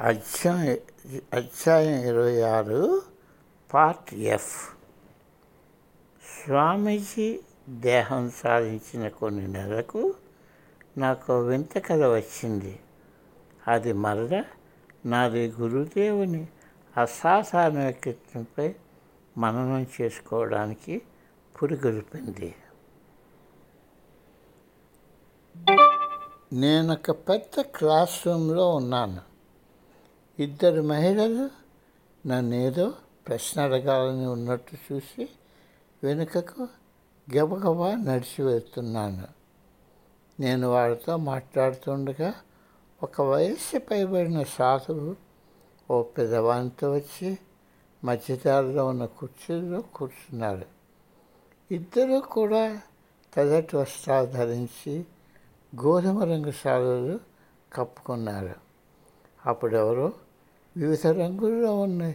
అధ్యాయం అధ్యాయం ఇరవై ఆరు పార్ట్ ఎఫ్. స్వామీజీ దేహం సాధించిన కొన్ని నెలకు నాకు వింత కథ వచ్చింది. అది మరల నాది గురుదేవుని అసాధారణ వ్యక్తిత్వంపై మననం చేసుకోవడానికి పురిగొల్పింది. నేను ఒక పెద్ద క్లాస్ రూమ్లో ఉన్నాను. ఇద్దరు మహిళలు నన్ను ఏదో ప్రశ్న అడగాలని ఉన్నట్టు చూసి వెనుకకు గబగబా నడిచి వెళ్తున్నాను. నేను వారితో మాట్లాడుతుండగా ఒక వయస్సు పైబడిన సాధువు ఓ పెదవానితో వచ్చి మధ్యదారిలో ఉన్న కుర్చీలో కూర్చున్నారు ఇద్దరు కూడా తెల్లటి వస్త్రాలు ధరించి గోధుమ రంగు సాలులు కప్పుకున్నారు. అప్పుడెవరో వివిధ రంగుల్లో ఉన్న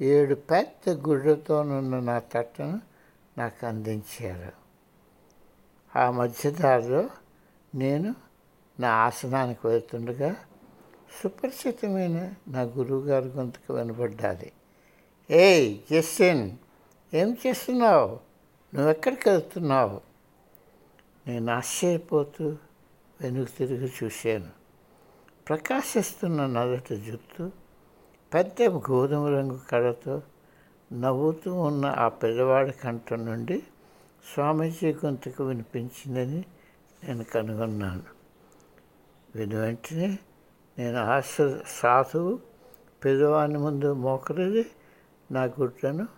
ఏడు పెద్ద గుడ్డతోనున్న నా తట్టను నాకు అందించారు. ఆ మధ్యదారిలో నేను నా ఆసనానికి వెళ్తుండగా సుపరిచితమైన నా గురువుగారి గొంతుకు వినబడ్డాది. ఏయ్ జస్టిన్ ఏం చేస్తున్నావు? నువ్వెక్కడికి వెళ్తున్నావు? నేను ఆశ్చర్యపోతూ వెనుక తిరిగి చూశాను. ప్రకాశిస్తున్న నల్లటి జుట్టు పెద్ద గోధుమ రంగు కళతో నవ్వుతూ ఉన్న ఆ పిల్లవాడి కంఠం నుండి స్వామీజీ గొంతుకు వినిపించిందని నేను కనుగొన్నాను. విని వెంటనే నేను ఆశ సాధువు పిల్లవాని ముందు మోకరిది నా గుడ్లను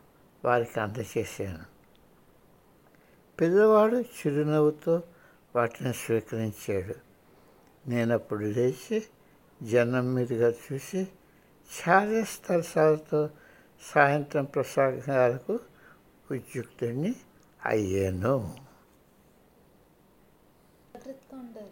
వారికి అందచేశాను. పిల్లవాడు చిరునవ్వుతో వాటిని స్వీకరించాడు. నేను అప్పుడు లేచి జనం మీదుగా చూసి చార్లెస్ సాయంత్రం ప్రసాదాలకు ఉద్యుక్తుడిని అయ్యాను. జాగ్రత్తగా ఉండాలి.